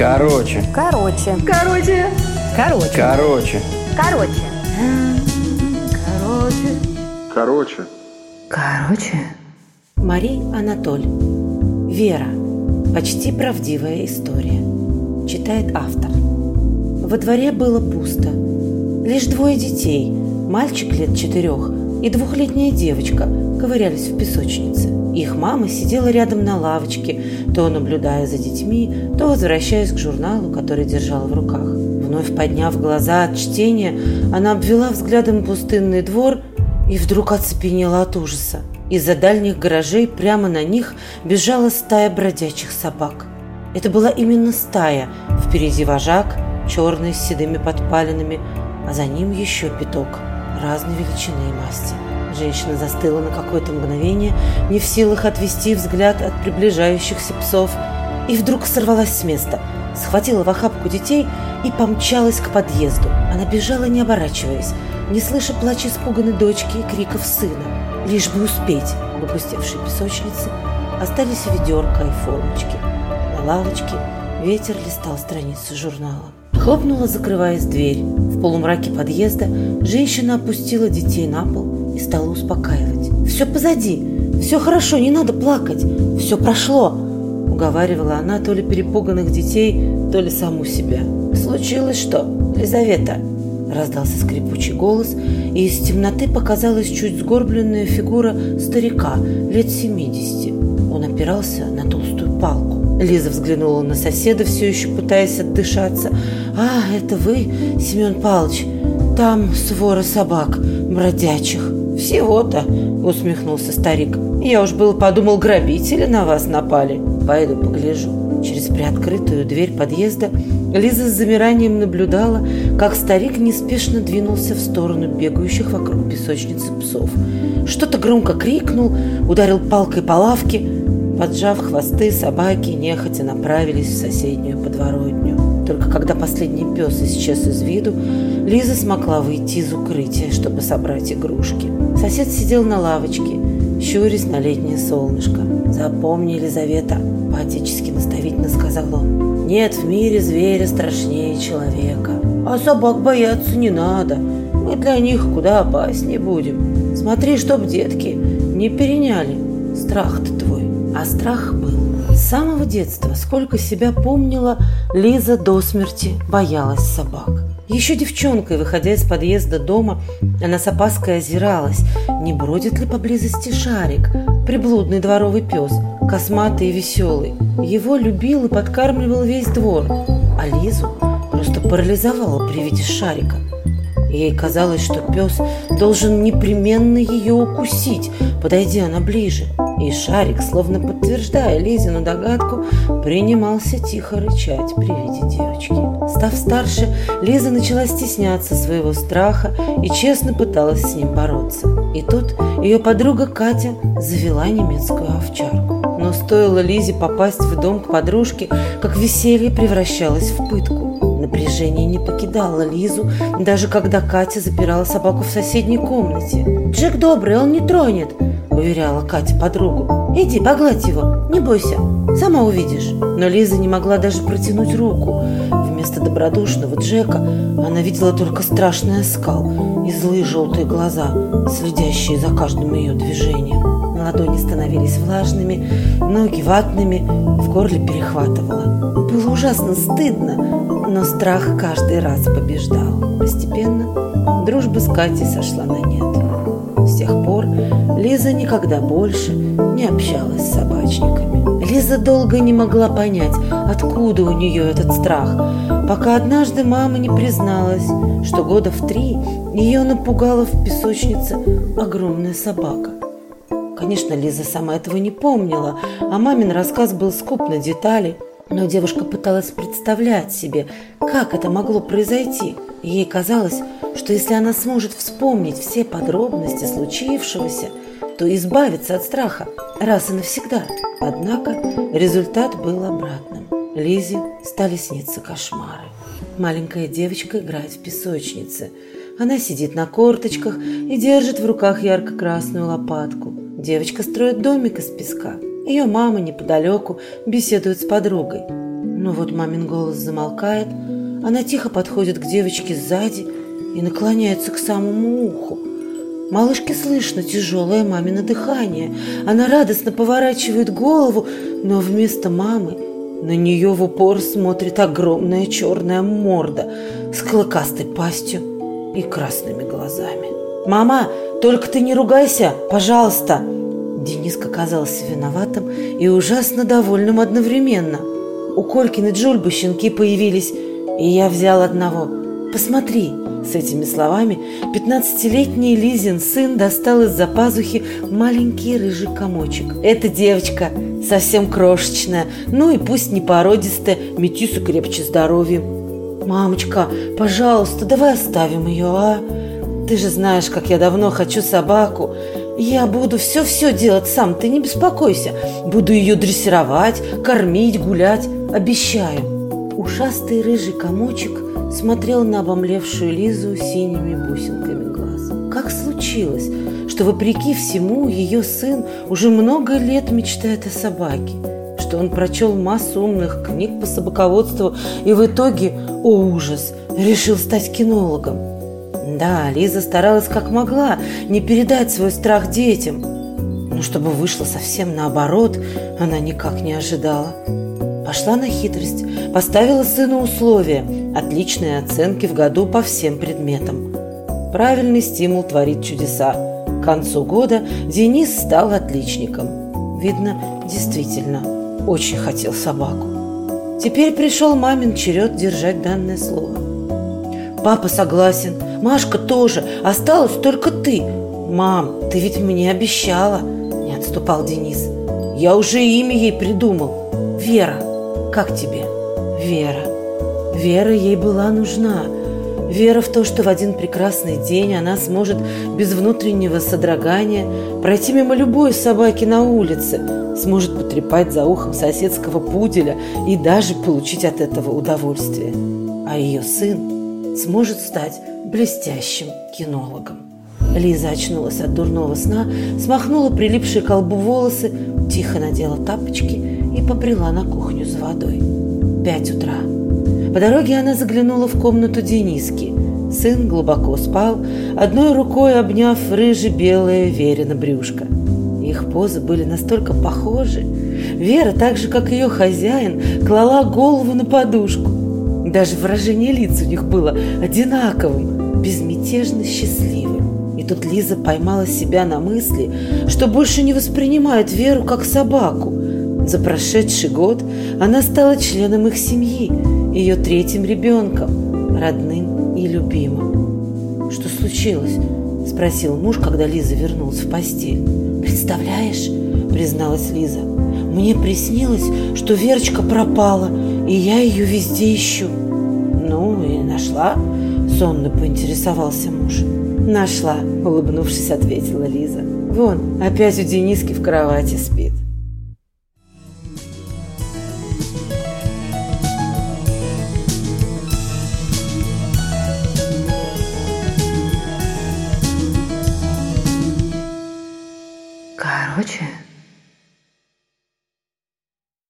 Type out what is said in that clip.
Короче. Короче. Короче. Короче. Короче. Короче. Короче. Короче. Короче. Мари Анатоль. Вера. Почти правдивая история. Читает автор. Во дворе было пусто. Лишь двое детей, мальчик лет четырех и двухлетняя девочка, ковырялись в песочнице. Их мама сидела рядом на лавочке, то наблюдая за детьми, то возвращаясь к журналу, который держала в руках. Вновь подняв глаза от чтения, она обвела взглядом пустынный двор и вдруг оцепенела от ужаса. Из-за дальних гаражей прямо на них бежала стая бродячих собак. Это была именно стая. Впереди вожак, черный с седыми подпалинами, а за ним еще пяток разной величины и масти. Женщина застыла на какое-то мгновение, не в силах отвести взгляд от приближающихся псов, и вдруг сорвалась с места, схватила в охапку детей и помчалась к подъезду. Она бежала, не оборачиваясь, не слыша плача испуганной дочки и криков сына, лишь бы успеть. В опустевшей песочнице остались ведерко и формочки. На лавочке ветер листал страницы журнала. Хлопнула, закрываясь дверь. В полумраке подъезда женщина опустила детей на пол и стала успокаивать. «Все позади, все хорошо, не надо плакать, все прошло», уговаривала она то ли перепуганных детей, то ли саму себя. «Случилось что, Лизавета?» Раздался скрипучий голос, и из темноты показалась чуть сгорбленная фигура старика лет семидесяти. Он опирался на толстую палку. Лиза взглянула на соседа, все еще пытаясь отдышаться. «А, это вы, Семен Павлович? Там свора собак бродячих». «Всего-то», — усмехнулся старик. «Я уж был подумал, грабители на вас напали. Пойду погляжу». Через приоткрытую дверь подъезда Лиза с замиранием наблюдала, как старик неспешно двинулся в сторону бегающих вокруг песочницы псов. Что-то громко крикнул, ударил палкой по лавке. Поджав хвосты, собаки нехотя направились в соседнюю подворотню. Только когда последний пес исчез из виду, Лиза смогла выйти из укрытия, чтобы собрать игрушки. Сосед сидел на лавочке, щурясь на летнее солнышко. «Запомни, Елизавета», — по-отечески наставительно сказал он, «нет в мире зверя страшнее человека. А собак бояться не надо. Мы для них куда опаснее будем. Смотри, чтоб детки не переняли. Страх-то твой». А страх был. С самого детства, сколько себя помнила, Лиза до смерти боялась собак. Еще девчонкой, выходя из подъезда дома, она с опаской озиралась, не бродит ли поблизости шарик, приблудный дворовый пес, косматый и веселый. Его любил и подкармливал весь двор, а Лизу просто парализовала при виде шарика. Ей казалось, что пес должен непременно ее укусить, подойдя она ближе. И шарик, словно подтверждая Лизину догадку, принимался тихо рычать при виде девочки. Став старше, Лиза начала стесняться своего страха и честно пыталась с ним бороться. И тут ее подруга Катя завела немецкую овчарку. Но стоило Лизе попасть в дом к подружке, как веселье превращалось в пытку. Напряжение не покидало Лизу, даже когда Катя запирала собаку в соседней комнате. «Джек добрый, он не тронет», – уверяла Катя подругу. «Иди, погладь его, не бойся, сама увидишь». Но Лиза не могла даже протянуть руку. Вместо добродушного Джека она видела только страшный оскал и злые желтые глаза, следящие за каждым ее движением. Ладони становились влажными, ноги ватными, в горле перехватывало. Было ужасно стыдно, но страх каждый раз побеждал. Постепенно дружба с Катей сошла на нет. Лиза никогда больше не общалась с собачниками. Лиза долго не могла понять, откуда у нее этот страх, пока однажды мама не призналась, что года в три ее напугала в песочнице огромная собака. Конечно, Лиза сама этого не помнила, а мамин рассказ был скуп на детали. Но девушка пыталась представлять себе, как это могло произойти. Ей казалось, что если она сможет вспомнить все подробности случившегося, то избавится от страха раз и навсегда. Однако результат был обратным. Лизе стали сниться кошмары. Маленькая девочка играет в песочнице. Она сидит на корточках и держит в руках ярко-красную лопатку. Девочка строит домик из песка. Ее мама неподалеку беседует с подругой. Но вот мамин голос замолкает, она тихо подходит к девочке сзади и наклоняется к самому уху. Малышке слышно тяжелое мамино дыхание. Она радостно поворачивает голову, но вместо мамы на нее в упор смотрит огромная черная морда с клыкастой пастью и красными глазами. «Мама, только ты не ругайся, пожалуйста!» Дениска казался виноватым и ужасно довольным одновременно. У Колькины Джульбы щенки появились, и я взял одного. «Посмотри!» С этими словами пятнадцатилетний Лизин сын достал из-за пазухи маленький рыжий комочек. «Это девочка, совсем крошечная, ну и пусть не породистая, метису крепче здоровьем». «Мамочка, пожалуйста, давай оставим ее, а? Ты же знаешь, как я давно хочу собаку. Я буду все-все делать сам, ты не беспокойся. Буду ее дрессировать, кормить, гулять, обещаю». Ушастый рыжий комочек – смотрел на обомлевшую Лизу синими бусинками глаз. Как случилось, что, вопреки всему, ее сын уже много лет мечтает о собаке, что он прочел массу умных книг по собаководству и в итоге, о ужас, решил стать кинологом. Да, Лиза старалась как могла не передать свой страх детям, но чтобы вышло совсем наоборот, она никак не ожидала. Пошла на хитрость, поставила сыну условия – отличные оценки в году по всем предметам. Правильный стимул творит чудеса. К концу года Денис стал отличником. Видно, действительно, очень хотел собаку. Теперь пришел мамин черед держать данное слово. Папа согласен, Машка тоже, осталась только ты. Мам, ты ведь мне обещала, не отступал Денис. Я уже имя ей придумал. Вера. Как тебе? Вера. Вера ей была нужна. Вера в то, что в один прекрасный день она сможет без внутреннего содрогания пройти мимо любой собаки на улице, сможет потрепать за ухом соседского пуделя и даже получить от этого удовольствие. А ее сын сможет стать блестящим кинологом. Лиза очнулась от дурного сна, смахнула прилипшие к колбу волосы, тихо надела тапочки и побрела на кухню за водой. Пять утра. По дороге она заглянула в комнату Дениски. Сын глубоко спал, одной рукой обняв рыже-белое Верина брюшко. Их позы были настолько похожи. Вера, так же, как ее хозяин, клала голову на подушку. Даже выражение лиц у них было одинаковым, безмятежно счастливым. И тут Лиза поймала себя на мысли, что больше не воспринимает Веру как собаку, за прошедший год она стала членом их семьи, ее третьим ребенком, родным и любимым. «Что случилось?» – спросил муж, когда Лиза вернулась в постель. «Представляешь?» – призналась Лиза. «Мне приснилось, что Верочка пропала, и я ее везде ищу». «Ну и нашла?» – сонно поинтересовался муж. «Нашла», – улыбнувшись, ответила Лиза. «Вон, опять у Дениски в кровати спит».